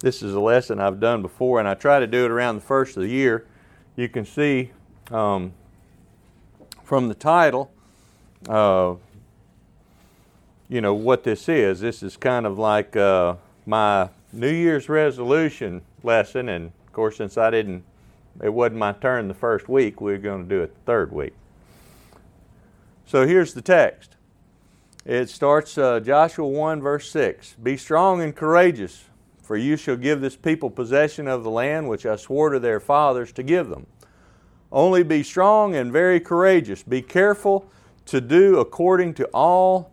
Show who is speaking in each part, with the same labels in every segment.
Speaker 1: this is a lesson I've done before, and I try to do it around the first of the year. You can see um, from the title, uh, you know, what this is. This is kind of like uh, my New Year's resolution lesson, and of course, since I didn't, it wasn't my turn the first week, we are going to do it the third week. So here's the text. It starts uh, Joshua 1, verse 6. Be strong and courageous, for you shall give this people possession of the land which I swore to their fathers to give them. Only be strong and very courageous. Be careful to do according to all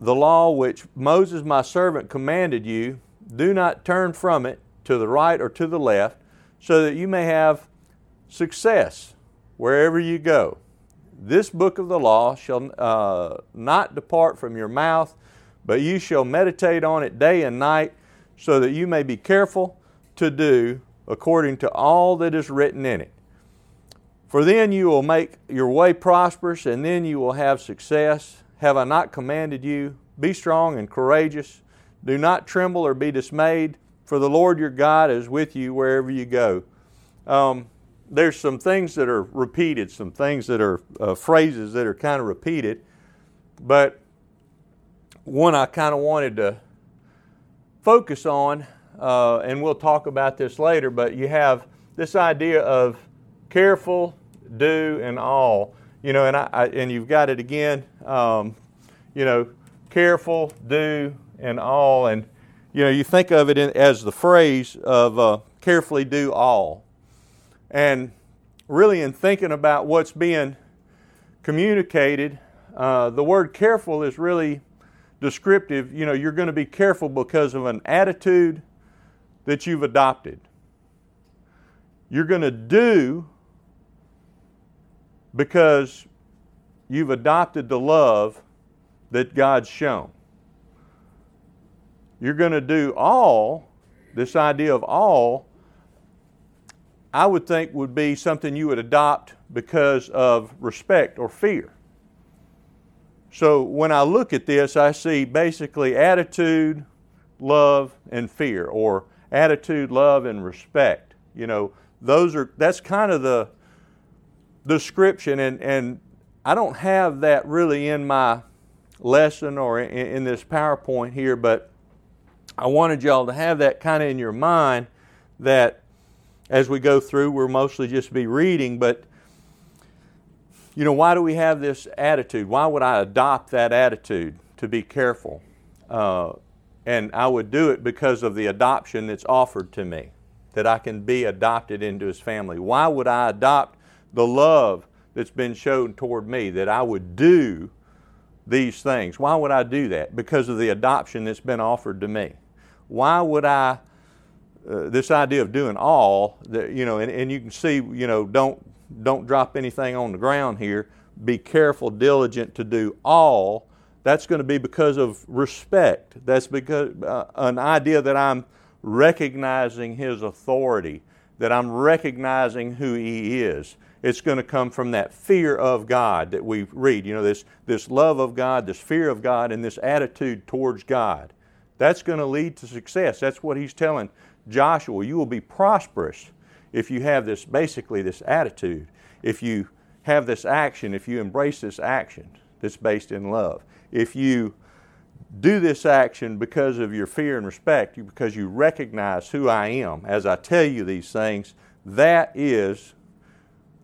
Speaker 1: the law which Moses my servant commanded you. Do not turn from it to the right or to the left, so that you may have success wherever you go. This book of the law shall uh, not depart from your mouth, but you shall meditate on it day and night, so that you may be careful to do according to all that is written in it. For then you will make your way prosperous, and then you will have success. Have I not commanded you? Be strong and courageous. Do not tremble or be dismayed, for the Lord your God is with you wherever you go. Um, there's some things that are repeated, some things that are uh, phrases that are kind of repeated, but one I kind of wanted to focus on, uh, and we'll talk about this later, but you have this idea of careful, do, and all. You know, and, I, I and you've got it again, um, you know, careful, do, and all. And, you know, you think of it in, as the phrase of uh, carefully do all. And really, in thinking about what's being communicated, uh, the word careful is really descriptive. You know, you're going to be careful because of an attitude that you've adopted. You're going to do because you've adopted the love that God's shown. You're going to do all, this idea of all, I would think would be something you would adopt because of respect or fear. So when I look at this, I see basically attitude, love, and fear, or attitude, love, and respect. You know, those are that's kind of the description, and, and I don't have that really in my lesson or in, in this PowerPoint here, but I wanted y'all to have that kind of in your mind that as we go through, we'll mostly just be reading, but you know, why do we have this attitude? Why would I adopt that attitude to be careful? Uh, and I would do it because of the adoption that's offered to me, that I can be adopted into His family. Why would I adopt the love that's been shown toward me, that I would do these things? Why would I do that? Because of the adoption that's been offered to me. Why would I uh, this idea of doing all, that, you know, and, and you can see, you know, don't don't drop anything on the ground here. Be careful, diligent to do all. That's going to be because of respect. That's because uh, an idea that I'm recognizing His authority, that I'm recognizing who He is. It's going to come from that fear of God that we read. You know, this this love of God, this fear of God, and this attitude towards God. That's going to lead to success. That's what He's telling Joshua, you will be prosperous if you have this, basically, this attitude. If you have this action, if you embrace this action that's based in love. If you do this action because of your fear and respect, because you recognize who I am as I tell you these things, that is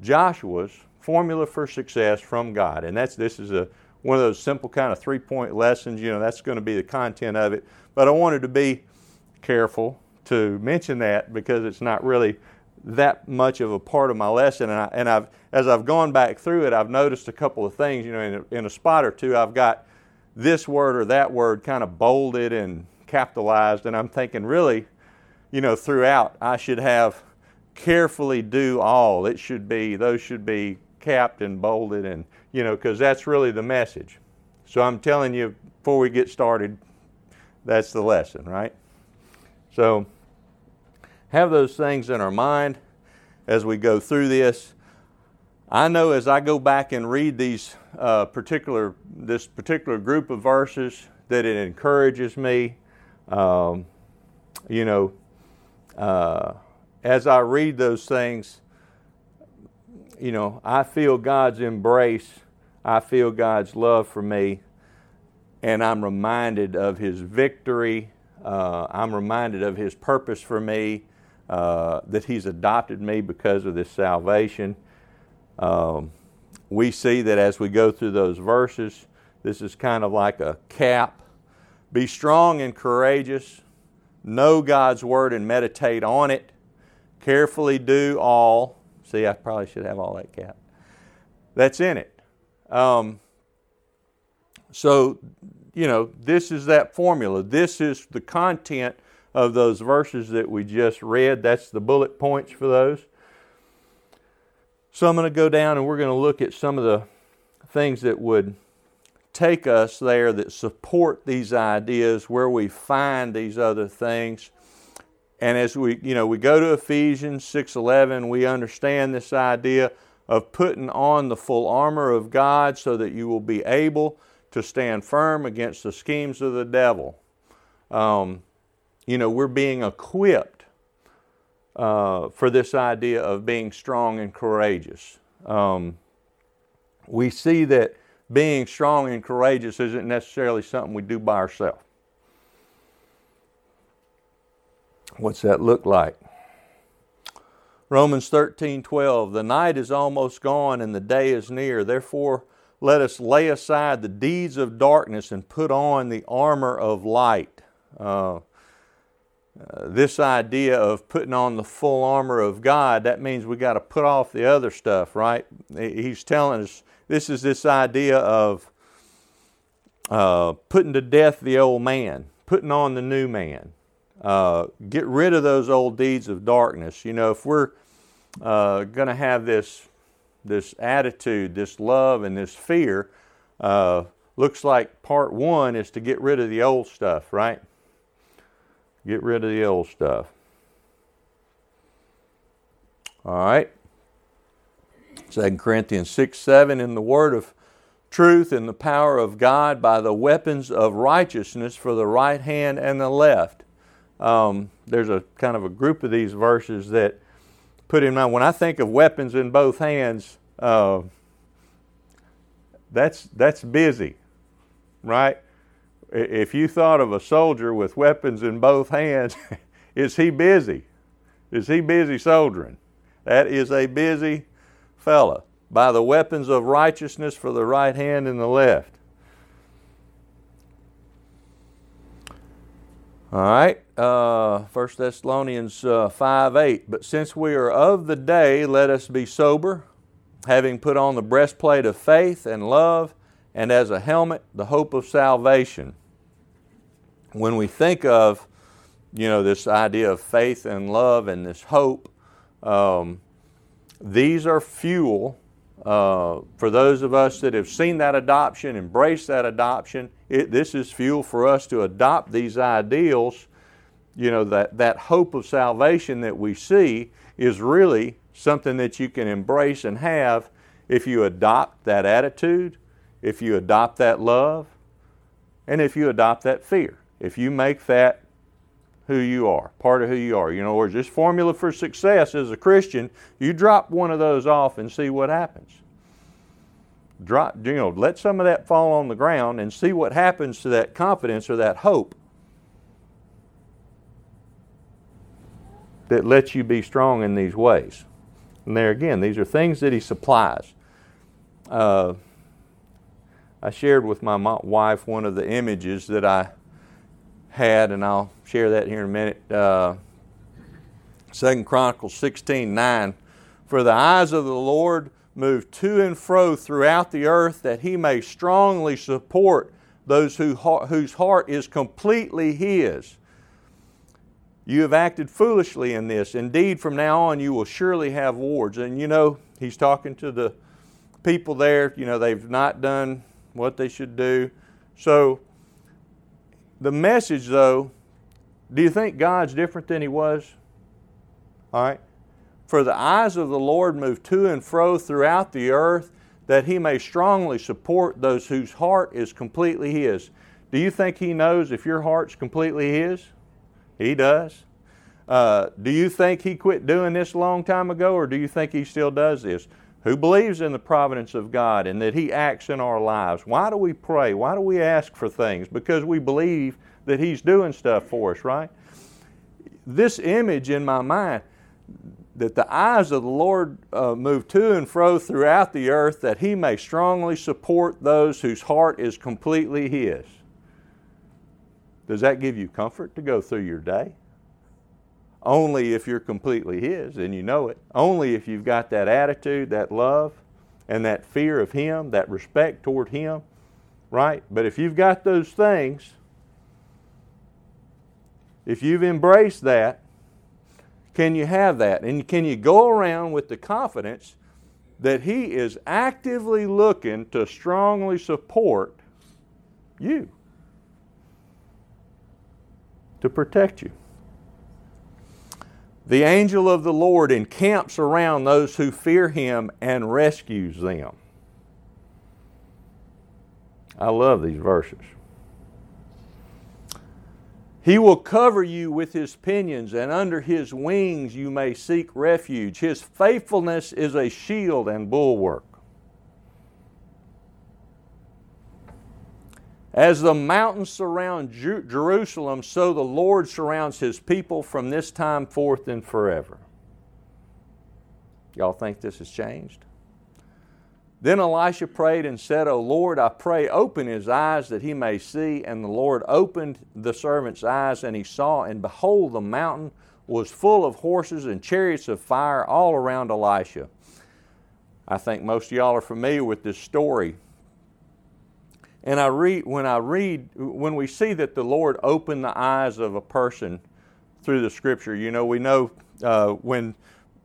Speaker 1: Joshua's formula for success from God. And that's this is a one of those simple kind of three point lessons. You know, that's going to be the content of it. But I wanted to be careful to mention that because it's not really that much of a part of my lesson. And, I, and I've, as I've gone back through it, I've noticed a couple of things. You know, in a, in a spot or two, I've got this word or that word kind of bolded and capitalized, and I'm thinking, really, you know, throughout, I should have carefully do all. It should be, those should be capped and bolded, and, you know, because that's really the message. So I'm telling you, before we get started, that's the lesson, right? So, have those things in our mind as we go through this. I know as I go back and read these uh, particular this particular group of verses that it encourages me. Um, you know, uh, as I read those things, you know, I feel God's embrace. I feel God's love for me. And I'm reminded of His victory. Uh, I'm reminded of His purpose for me, uh, that He's adopted me because of this salvation. Um, we see that as we go through those verses, this is kind of like a cap. Be strong and courageous. Know God's word and meditate on it. Carefully do all. See, I probably should have all that cap. That's in it. Um, so, you know, this is that formula. This is the content of those verses that we just read. That's the bullet points for those. So I'm going to go down and we're going to look at some of the things that would take us there that support these ideas, where we find these other things. And as we, you know, we go to Ephesians 6:11, we understand this idea of putting on the full armor of God so that you will be able to stand firm against the schemes of the devil. Um, you know, we're being equipped uh, for this idea of being strong and courageous. Um, we see that being strong and courageous isn't necessarily something we do by ourselves. What's that look like? Romans 13 12, the night is almost gone and the day is near. Therefore, let us lay aside the deeds of darkness and put on the armor of light. Uh, uh, this idea of putting on the full armor of God, that means we got to put off the other stuff, right? He's telling us this is this idea of uh, putting to death the old man, putting on the new man. Uh, get rid of those old deeds of darkness. You know, if we're uh, going to have this this attitude, this love, and this fear, uh, looks like part one is to get rid of the old stuff, right? Get rid of the old stuff. All right. 2 Corinthians 6 7 in the word of truth and the power of God by the weapons of righteousness for the right hand and the left. Um, there's a kind of a group of these verses that put in mind. When I think of weapons in both hands, uh, that's that's busy, right? If you thought of a soldier with weapons in both hands, is he busy? Is he busy soldiering? That is a busy fella. By the weapons of righteousness for the right hand and the left. All right, uh, 1 Thessalonians uh, 5 8. But since we are of the day, let us be sober, having put on the breastplate of faith and love and as a helmet, the hope of salvation. When we think of, you know, this idea of faith and love and this hope, um, these are fuel uh, for those of us that have seen that adoption, embraced that adoption. It, this is fuel for us to adopt these ideals. You know, that, that hope of salvation that we see is really something that you can embrace and have if you adopt that attitude if you adopt that love, and if you adopt that fear. If you make that who you are, part of who you are. You know, or this formula for success as a Christian, you drop one of those off and see what happens. Drop, you know, let some of that fall on the ground and see what happens to that confidence or that hope that lets you be strong in these ways. And there again, these are things that He supplies. Uh, I shared with my wife one of the images that I had, and I'll share that here in a minute. Uh, Second Chronicles 16 9. For the eyes of the Lord move to and fro throughout the earth that he may strongly support those who, whose heart is completely his. You have acted foolishly in this. Indeed, from now on you will surely have wards. And you know, he's talking to the people there. You know, they've not done what they should do. So, the message though, do you think God's different than He was? All right. For the eyes of the Lord move to and fro throughout the earth that He may strongly support those whose heart is completely His. Do you think He knows if your heart's completely His? He does. Uh, do you think he quit doing this a long time ago, or do you think he still does this? Who believes in the providence of God and that He acts in our lives? Why do we pray? Why do we ask for things? Because we believe that He's doing stuff for us, right? This image in my mind that the eyes of the Lord uh, move to and fro throughout the earth that He may strongly support those whose heart is completely His. Does that give you comfort to go through your day? Only if you're completely His and you know it. Only if you've got that attitude, that love, and that fear of Him, that respect toward Him, right? But if you've got those things, if you've embraced that, can you have that? And can you go around with the confidence that He is actively looking to strongly support you, to protect you? The angel of the Lord encamps around those who fear him and rescues them. I love these verses. He will cover you with his pinions, and under his wings you may seek refuge. His faithfulness is a shield and bulwark. As the mountains surround Jerusalem, so the Lord surrounds his people from this time forth and forever. Y'all think this has changed? Then Elisha prayed and said, O Lord, I pray, open his eyes that he may see. And the Lord opened the servant's eyes, and he saw, and behold, the mountain was full of horses and chariots of fire all around Elisha. I think most of y'all are familiar with this story. And I read, when I read, when we see that the Lord opened the eyes of a person through the scripture, you know, we know uh, when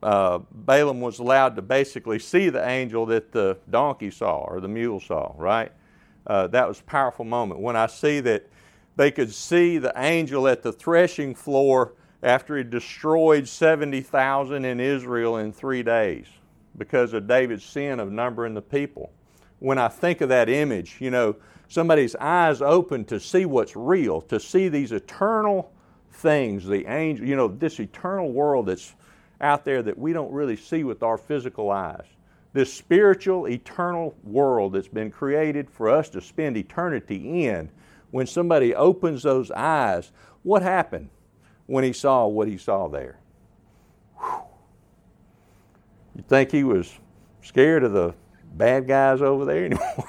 Speaker 1: uh, Balaam was allowed to basically see the angel that the donkey saw or the mule saw, right? Uh, that was a powerful moment. When I see that they could see the angel at the threshing floor after he destroyed 70,000 in Israel in three days because of David's sin of numbering the people when I think of that image, you know, somebody's eyes open to see what's real, to see these eternal things, the angel, you know, this eternal world that's out there that we don't really see with our physical eyes. This spiritual, eternal world that's been created for us to spend eternity in. When somebody opens those eyes, what happened when he saw what he saw there? Whew. You think he was scared of the bad guys over there anymore?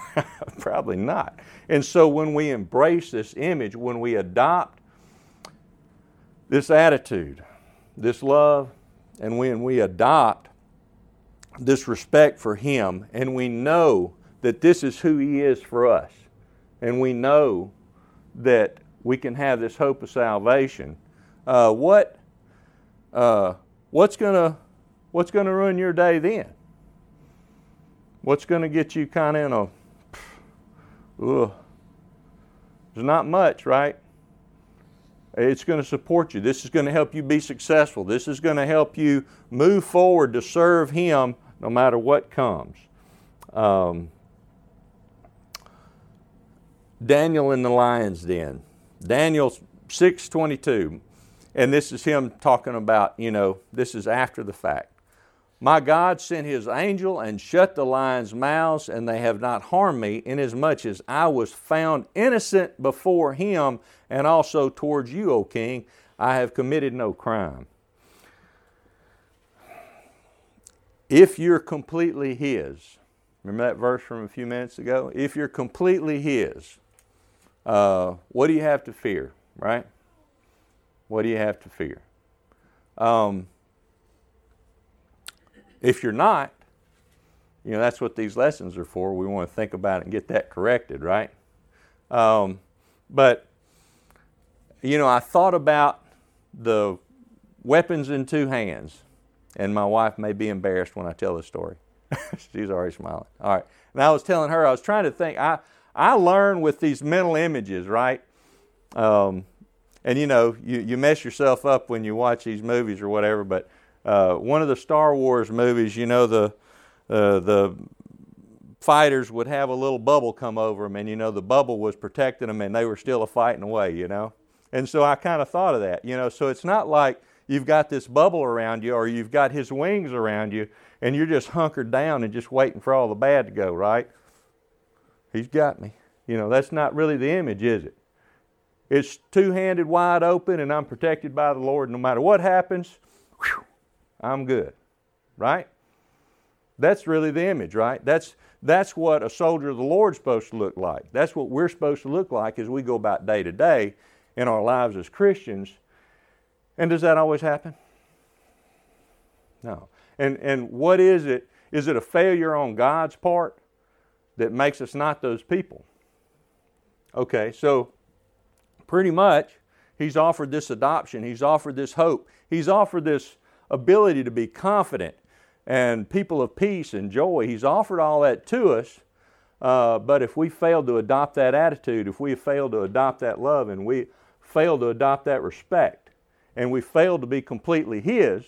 Speaker 1: Probably not. And so when we embrace this image, when we adopt this attitude, this love, and when we adopt this respect for Him, and we know that this is who He is for us, and we know that we can have this hope of salvation, uh, what uh, what's gonna what's gonna ruin your day then? What's going to get you kind of in a, ugh, there's not much, right? It's going to support you. This is going to help you be successful. This is going to help you move forward to serve Him no matter what comes. Um, Daniel in the lion's den. Daniel 6:22. And this is him talking about, you know, this is after the fact. My God sent his angel and shut the lions' mouths, and they have not harmed me, inasmuch as I was found innocent before him, and also towards you, O king. I have committed no crime. If you're completely his, remember that verse from a few minutes ago? If you're completely his, uh, what do you have to fear, right? What do you have to fear? Um, if you're not, you know, that's what these lessons are for. We want to think about it and get that corrected, right? Um, but, you know, I thought about the weapons in two hands, and my wife may be embarrassed when I tell this story. She's already smiling. All right. And I was telling her, I was trying to think, I, I learn with these mental images, right? Um, and you know, you, you mess yourself up when you watch these movies or whatever, but uh, one of the Star Wars movies, you know, the uh, the fighters would have a little bubble come over them, and you know the bubble was protecting them, and they were still a fighting away, you know. And so I kind of thought of that, you know. So it's not like you've got this bubble around you or you've got his wings around you and you're just hunkered down and just waiting for all the bad to go, right? He's got me. You know, that's not really the image, is it? It's two handed wide open and I'm protected by the Lord. No matter what happens, whew, I'm good, right? That's really the image, right? That's, that's what a soldier of the Lord's supposed to look like. That's what we're supposed to look like as we go about day to day in our lives as Christians. And does that always happen? No. And, and what is it? Is it a failure on God's part that makes us not those people? Okay, so pretty much He's offered this adoption, He's offered this hope, He's offered this ability to be confident and people of peace and joy. He's offered all that to us. Uh, but if we fail to adopt that attitude, if we fail to adopt that love, and we fail to adopt that respect, and we fail to be completely His,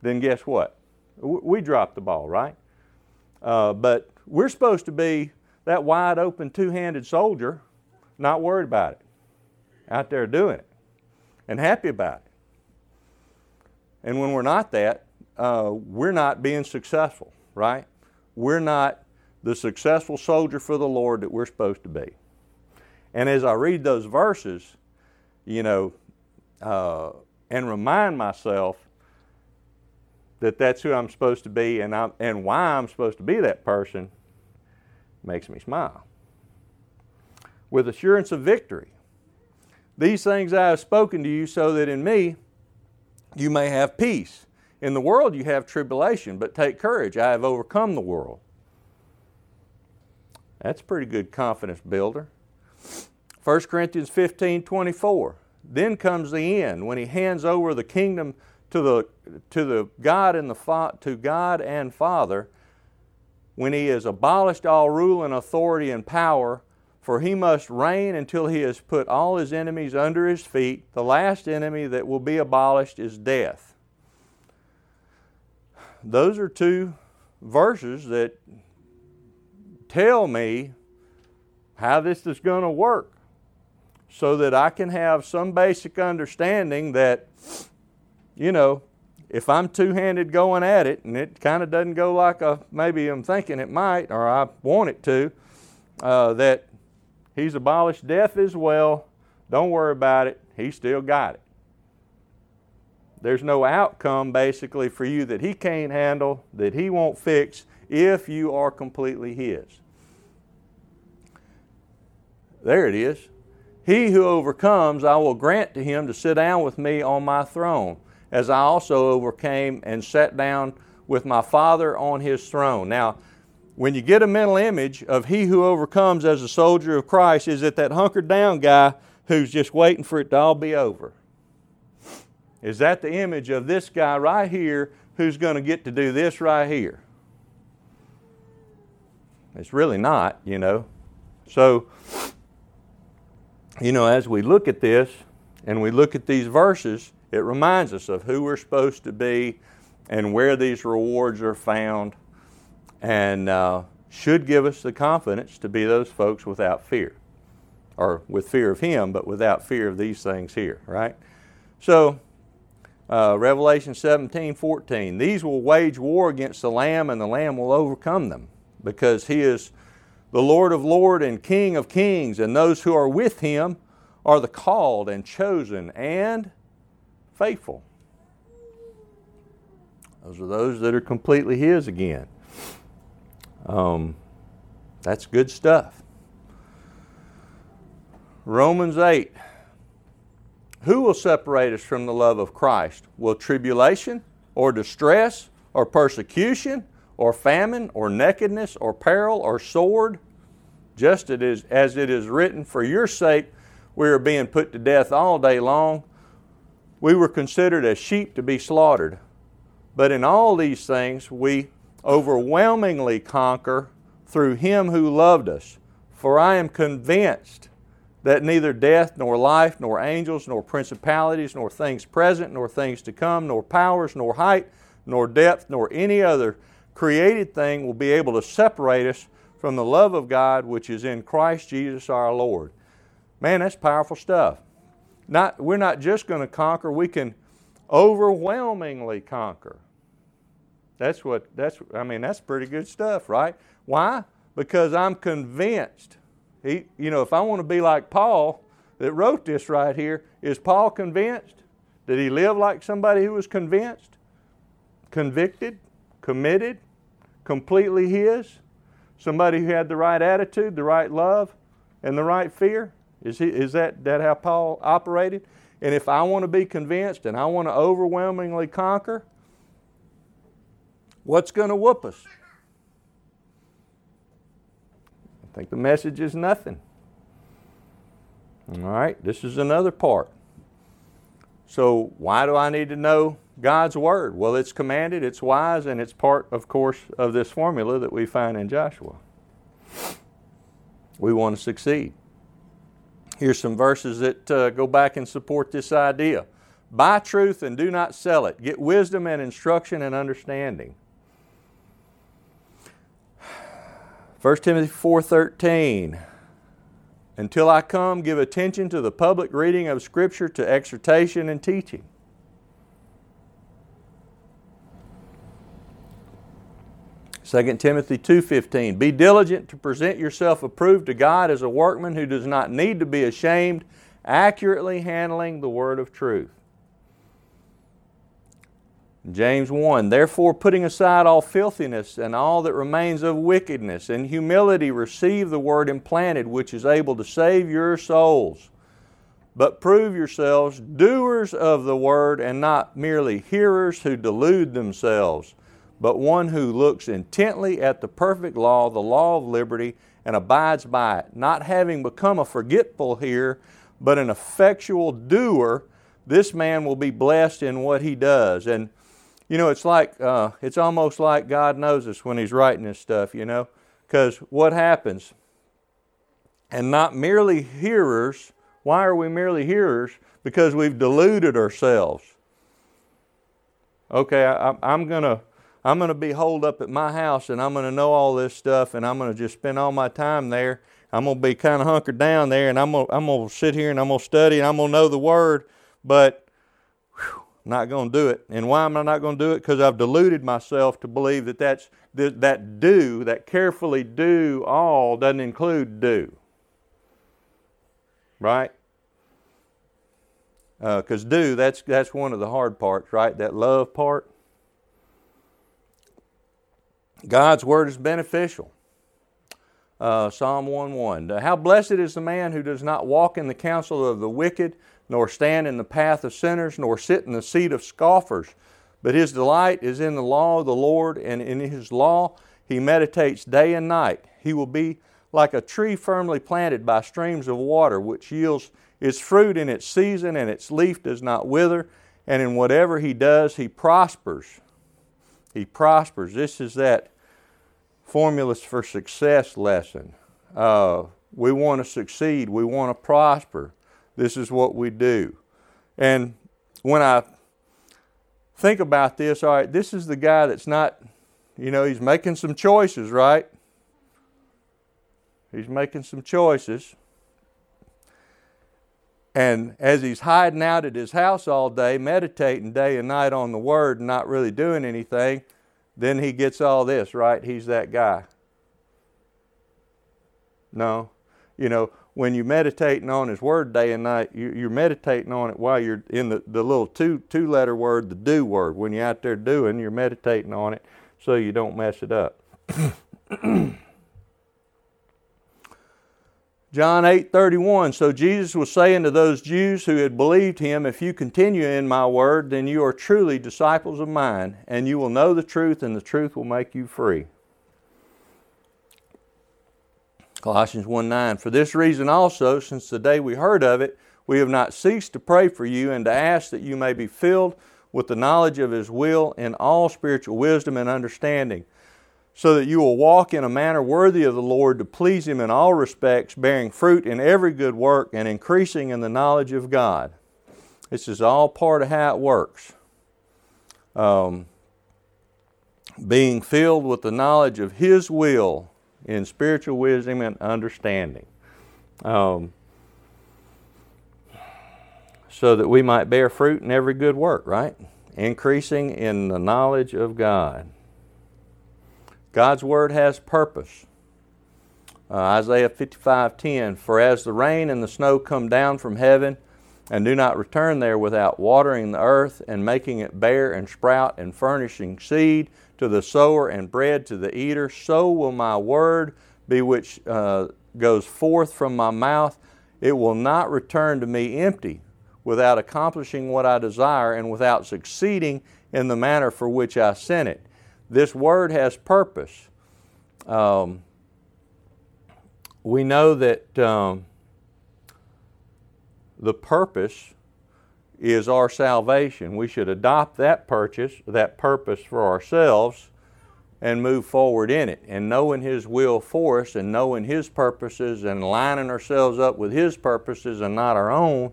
Speaker 1: then guess what? We drop the ball, right? Uh, but we're supposed to be that wide open, two handed soldier, not worried about it, out there doing it, and happy about it. And when we're not that, uh, we're not being successful, right? We're not the successful soldier for the Lord that we're supposed to be. And as I read those verses, you know, uh, and remind myself that that's who I'm supposed to be and, I'm, and why I'm supposed to be that person makes me smile. With assurance of victory. These things I have spoken to you so that in me you may have peace. In the world you have tribulation, but take courage, I have overcome the world. That's a pretty good confidence builder. 1 Corinthians 15 24. Then comes the end when he hands over the kingdom to the, to the God and the to God and Father, when he has abolished all rule and authority and power, for he must reign until he has put all his enemies under his feet. The last enemy that will be abolished is death those are two verses that tell me how this is going to work so that I can have some basic understanding that, you know, if I'm two handed going at it and it kind of doesn't go like a, maybe I'm thinking it might or I want it to, uh, that He's abolished death as well. Don't worry about it. He's still got it. There's no outcome basically for you that He can't handle, that He won't fix if you are completely His. There it is. He who overcomes, I will grant to him to sit down with me on my throne, as I also overcame and sat down with my Father on his throne. Now, when you get a mental image of he who overcomes as a soldier of Christ, is it that hunkered down guy who's just waiting for it to all be over? Is that the image of this guy right here who's going to get to do this right here? It's really not, you know. So, you know, as we look at this and we look at these verses, it reminds us of who we're supposed to be and where these rewards are found, and uh, should give us the confidence to be those folks without fear, or with fear of Him, but without fear of these things here, right? So, uh, Revelation 17, 14. These will wage war against the Lamb, and the Lamb will overcome them, because He is the Lord of lords and King of kings, and those who are with Him are the called and chosen and faithful. Those are those that are completely His again. Um, that's good stuff. Romans 8, who will separate us from the love of Christ? Will tribulation or distress or persecution or famine or nakedness or peril or sword? Just as it is written, For your sake we are being put to death all day long. We were considered as sheep to be slaughtered. But in all these things we overwhelmingly conquer through Him who loved us. For I am convinced that neither death, nor life, nor angels, nor principalities, nor things present, nor things to come, nor powers, nor height, nor depth, nor any other created thing will be able to separate us from the love of God which is in Christ Jesus our Lord. Man, that's powerful stuff. not, we're not just going to conquer, we can overwhelmingly conquer. That's what, that's, I mean, that's pretty good stuff, right? Why? Because I'm convinced. He, you know, if I want to be like Paul that wrote this right here, is Paul convinced? Did he live like somebody who was convinced? Convicted? Committed? Completely his? Somebody who had the right attitude, the right love, and the right fear? Is, he, is that, that how Paul operated? And if I want to be convinced and I want to overwhelmingly conquer, what's going to whoop us? I think the message is nothing. All right, this is another part. So, why do I need to know God's Word? Well, it's commanded, it's wise, and it's part, of course, of this formula that we find in Joshua. We want to succeed. Here's some verses that uh, go back and support this idea. Buy truth and do not sell it. Get wisdom and instruction and understanding. 1 Timothy 4:13 Until I come give attention to the public reading of scripture to exhortation and teaching. 2 Timothy 2:15 Be diligent to present yourself approved to God as a workman who does not need to be ashamed, accurately handling the word of truth. James 1 Therefore, putting aside all filthiness and all that remains of wickedness, in humility receive the word implanted, which is able to save your souls. But prove yourselves doers of the word and not merely hearers who delude themselves but one who looks intently at the perfect law, the law of liberty, and abides by it, not having become a forgetful hearer, but an effectual doer, this man will be blessed in what he does. And you know, it's like uh, it's almost like God knows us when He's writing this stuff. You know, because what happens? And not merely hearers. Why are we merely hearers? Because we've deluded ourselves. Okay, I, I'm going to I'm to be holed up at my house and I'm going to know all this stuff and I'm going to just spend all my time there. I'm going to be kind of hunkered down there and I'm to, I'm to sit here and I'm going to study and I'm going to know the Word, but not going to do it. And why am I not going to do it? Because I've deluded myself to believe that that's, that, that do, that carefully do all doesn't include do. Right? Because uh, do, that's, that's one of the hard parts, right? That love part. God's word is beneficial. Uh, Psalm 1 1. How blessed is the man who does not walk in the counsel of the wicked, nor stand in the path of sinners, nor sit in the seat of scoffers. But his delight is in the law of the Lord, and in his law he meditates day and night. He will be like a tree firmly planted by streams of water, which yields its fruit in its season, and its leaf does not wither, and in whatever he does, he prospers. He prospers. This is that formulas for success lesson. Uh, we want to succeed, we want to prosper. This is what we do. And when I think about this, all right, this is the guy that's not, you know, he's making some choices, right? He's making some choices. And as he's hiding out at his house all day, meditating day and night on the Word and not really doing anything, then he gets all this, right? He's that guy. No. You know, when you're meditating on his word day and night, you're meditating on it while you're in the, the little two, two letter word, the do word. When you're out there doing, you're meditating on it so you don't mess it up. John 8 31. So Jesus was saying to those Jews who had believed him, If you continue in my word, then you are truly disciples of mine, and you will know the truth, and the truth will make you free. Colossians 1 9. For this reason also, since the day we heard of it, we have not ceased to pray for you and to ask that you may be filled with the knowledge of his will in all spiritual wisdom and understanding so that you will walk in a manner worthy of the Lord to please Him in all respects, bearing fruit in every good work and increasing in the knowledge of God. This is all part of how it works. Um, being filled with the knowledge of His will in spiritual wisdom and understanding. Um, so that we might bear fruit in every good work, right? Increasing in the knowledge of God. God's Word has purpose. Uh, Isaiah 55:10 For as the rain and the snow come down from heaven and do not return there without watering the earth and making it bear and sprout and furnishing seed to the sower and bread to the eater, so will my word be which uh, goes forth from my mouth. It will not return to me empty, without accomplishing what I desire and without succeeding in the manner for which I sent it. This word has purpose. Um, we know that um, the purpose is our salvation. We should adopt that purchase, that purpose for ourselves and move forward in it. And knowing His will for us and knowing His purposes and lining ourselves up with His purposes and not our own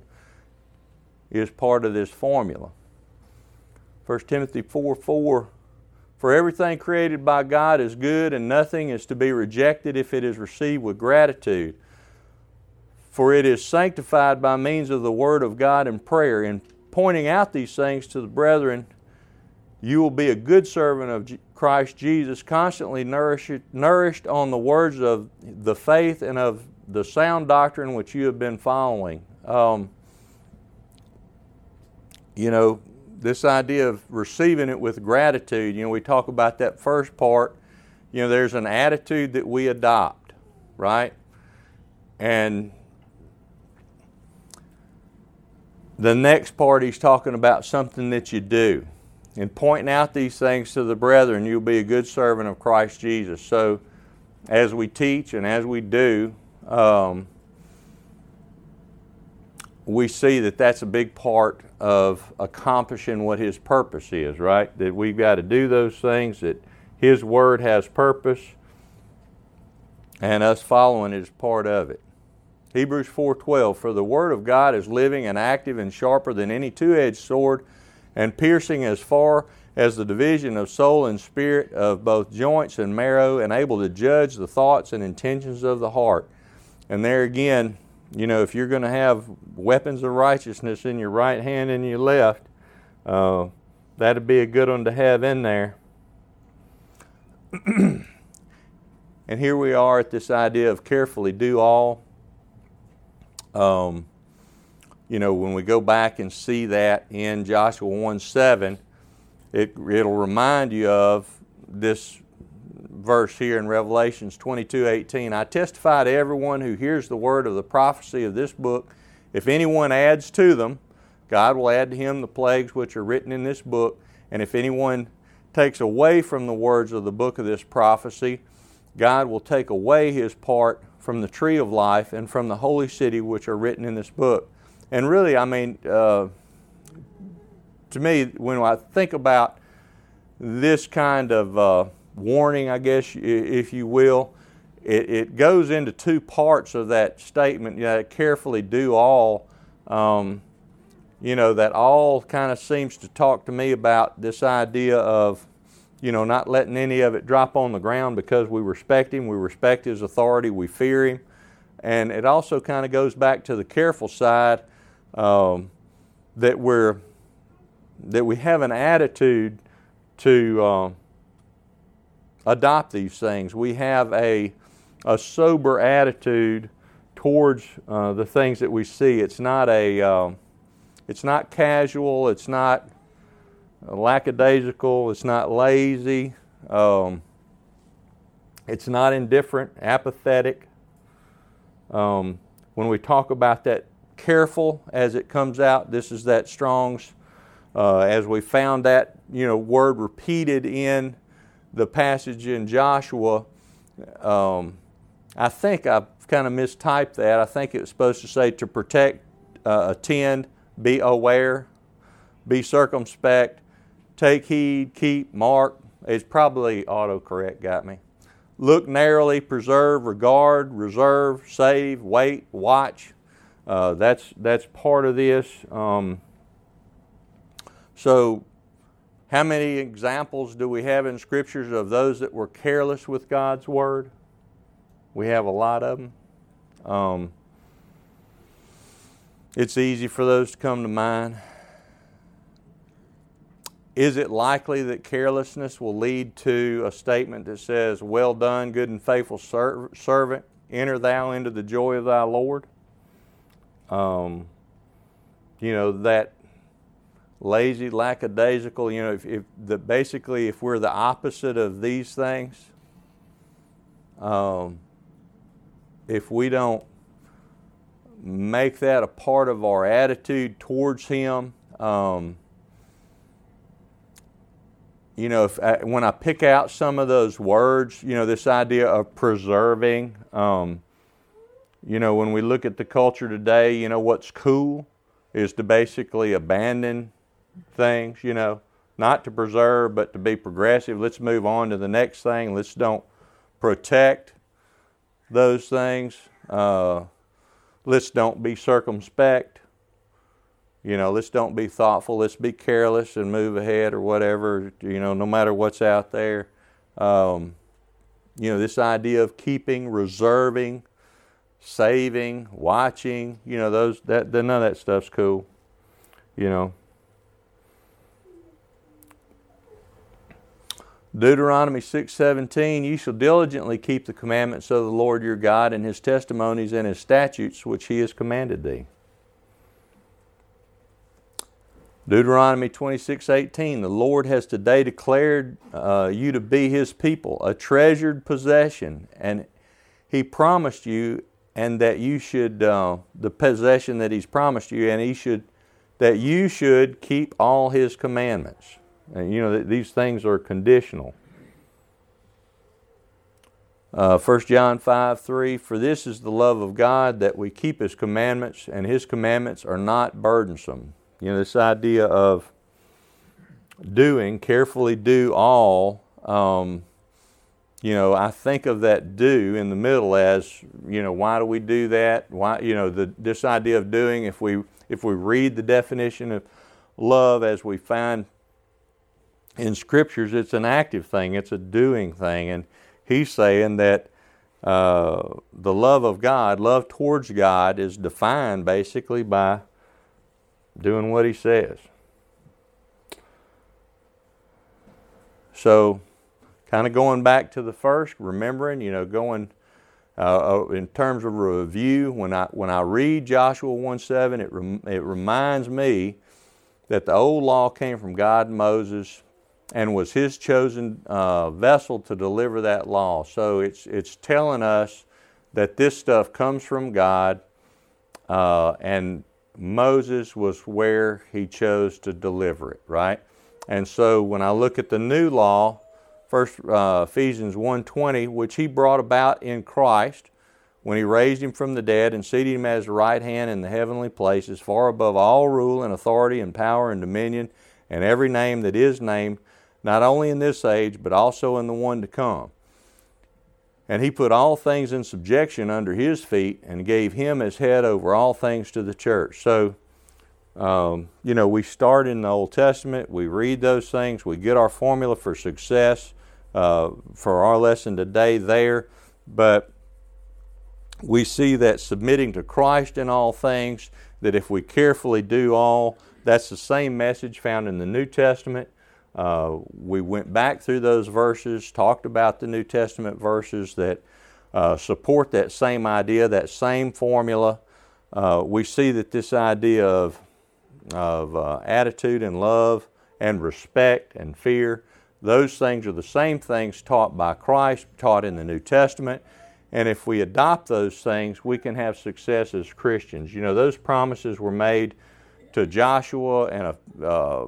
Speaker 1: is part of this formula. 1 Timothy 4 4 For everything created by God is good, and nothing is to be rejected if it is received with gratitude. For it is sanctified by means of the Word of God and prayer. In pointing out these things to the brethren, you will be a good servant of Christ Jesus, constantly nourished, on the words of the faith and of the sound doctrine which you have been following. Um, you know, this idea of receiving it with gratitude, you know, we talk about that first part. You know, there's an attitude that we adopt, right? And The next part, he's talking about something that you do. In pointing out these things to the brethren, you'll be a good servant of Christ Jesus. So, as we teach and as we do, um, we see that that's a big part of accomplishing what His purpose is, right? That we've got to do those things, that His Word has purpose, and us following is part of it. Hebrews 4:12 For the word of God is living and active and sharper than any two-edged sword and piercing as far as the division of soul and spirit of both joints and marrow and able to judge the thoughts and intentions of the heart. And there again, you know, if you're going to have weapons of righteousness in your right hand and your left, uh, that'd be a good one to have in there. and here we are at this idea of carefully do all um, you know, when we go back and see that in Joshua 1 7, it, it'll remind you of this verse here in Revelations 22 18. I testify to everyone who hears the word of the prophecy of this book. If anyone adds to them, God will add to him the plagues which are written in this book. And if anyone takes away from the words of the book of this prophecy, God will take away his part from the tree of life and from the holy city which are written in this book. And really, I mean, uh, to me, when I think about this kind of uh, warning, I guess, if you will, it, it, goes into two parts of that statement. You know, carefully do all. Um, you know, that all kind of seems to talk to me about this idea of you know, not letting any of it drop on the ground because we respect him, we respect his authority, we fear him. And it also kind of goes back to the careful side um, that we're that we have an attitude to um, adopt these things. We have a a sober attitude towards uh, the things that we see. It's not a um, it's not casual. It's not lackadaisical, it's not lazy, um, it's not indifferent, apathetic. Um, when we talk about that careful as it comes out, this is that Strong's, uh, as we found that you know word repeated in the passage in Joshua. Um, I think I've kind of mistyped that. I think it was supposed to say to protect, uh, attend, be aware, be circumspect, take heed, keep, mark. It's probably autocorrect got me. Look narrowly, preserve, regard, reserve, save, wait, watch. Uh, that's that's part of this. Um, so, how many examples do we have in scriptures of those that were careless with God's word? We have a lot of them. Um, It's easy for those to come to mind. Is it likely that carelessness will lead to a statement that says, Well done, good and faithful ser- servant, enter thou into the joy of thy Lord? Um, you know, that lazy, lackadaisical, you know, if, if the, basically if we're the opposite of these things, um, if we don't make that a part of our attitude towards Him, um, you know, if I, when I pick out some of those words, you know, this idea of preserving, um, you know, when we look at the culture today, you know, what's cool is to basically abandon things, you know, not to preserve, but to be progressive. Let's move on to the next thing. Let's don't protect those things. Uh, let's don't be circumspect. You know, let's don't be thoughtful. Let's be careless and move ahead or whatever, you know, no matter what's out there. Um, you know, this idea of keeping, reserving, saving, watching, you know, those that none of that stuff's cool. You know. Deuteronomy 6:17 You shall diligently keep the commandments of the Lord your God and his testimonies and his statutes which he has commanded thee. Deuteronomy 26:18 The Lord has today declared uh, you to be his people, a treasured possession, and he promised you and that you should uh, the possession that he's promised you and he should that you should keep all his commandments. And you know, these things are conditional. Uh, 1 John 5 3 For this is the love of God that we keep His commandments, and His commandments are not burdensome. You know, this idea of doing, carefully do all, um, you know, I think of that do in the middle as, you know, why do we do that? Why, you know, the, this idea of doing, if we, if we read the definition of love as we find in scriptures, it's an active thing, it's a doing thing. And he's saying that uh, the love of God, love towards God, is defined basically by doing what he says. So, kind of going back to the first, remembering, you know, going uh, uh in terms of review, when I when I read Joshua 1:7, it rem, it reminds me that the old law came from God and Moses and was his chosen uh, vessel to deliver that law. So it's, it's telling us that this stuff comes from God, uh, and Moses was where he chose to deliver it, right? And so when I look at the new law, first uh, Ephesians 1:20, which he brought about in Christ when he raised him from the dead and seated him at his right hand in the heavenly places, far above all rule and authority and power and dominion and every name that is named not only in this age, but also in the one to come. And he put all things in subjection under his feet and gave him as head over all things to the church. So, um, you know, we start in the Old Testament, we read those things, we get our formula for success uh, for our lesson today there, but we see that submitting to Christ in all things, that if we carefully do all, that's the same message found in the New Testament. Uh, we went back through those verses, talked about the New Testament verses that uh, support that same idea, that same formula. Uh, we see that this idea of, of uh, attitude and love and respect and fear, those things are the same things taught by Christ, taught in the New Testament. And if we adopt those things, we can have success as Christians. You know, those promises were made to Joshua and a, uh,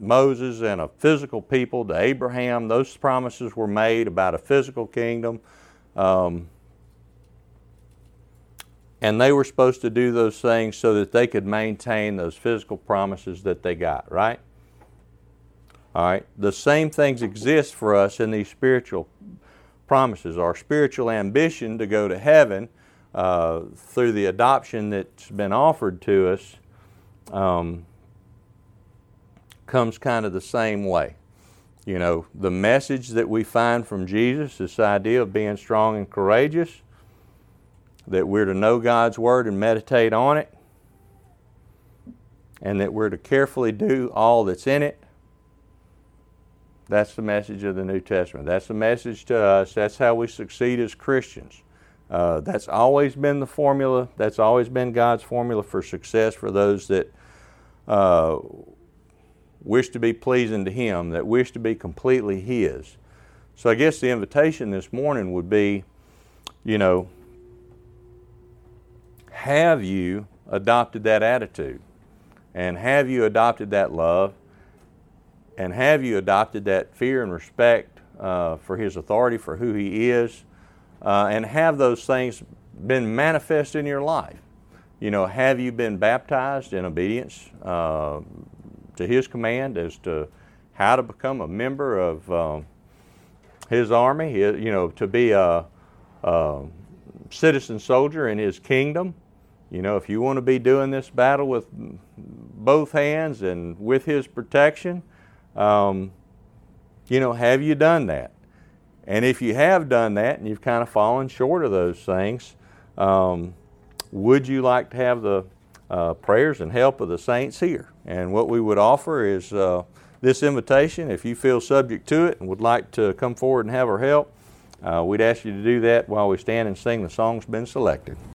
Speaker 1: Moses and a physical people to Abraham. Those promises were made about a physical kingdom. Um, and they were supposed to do those things so that they could maintain those physical promises that they got, right? All right. The same things exist for us in these spiritual promises. Our spiritual ambition to go to heaven uh, through the adoption that's been offered to us. Um, comes kind of the same way. You know, the message that we find from Jesus, this idea of being strong and courageous, that we're to know God's Word and meditate on it, and that we're to carefully do all that's in it. That's the message of the New Testament. That's the message to us. That's how we succeed as Christians. Uh, that's always been the formula. That's always been God's formula for success for those that uh, wish to be pleasing to Him, that wish to be completely His. So I guess the invitation this morning would be, you know, have you adopted that attitude? And have you adopted that love? And have you adopted that fear and respect uh, for His authority, for who He is? Uh, and have those things been manifest in your life? You know, have you been baptized in obedience uh, to His command as to how to become a member of um, His army? You know, to be a, a citizen soldier in His kingdom. You know, if you want to be doing this battle with both hands and with His protection, um, you know, have you done that? And if you have done that and you've kind of fallen short of those things, um, would you like to have the uh, prayers and help of the saints here? And what we would offer is uh, this invitation. If you feel subject to it and would like to come forward and have our help, uh, we'd ask you to do that while we stand and sing the song's been selected.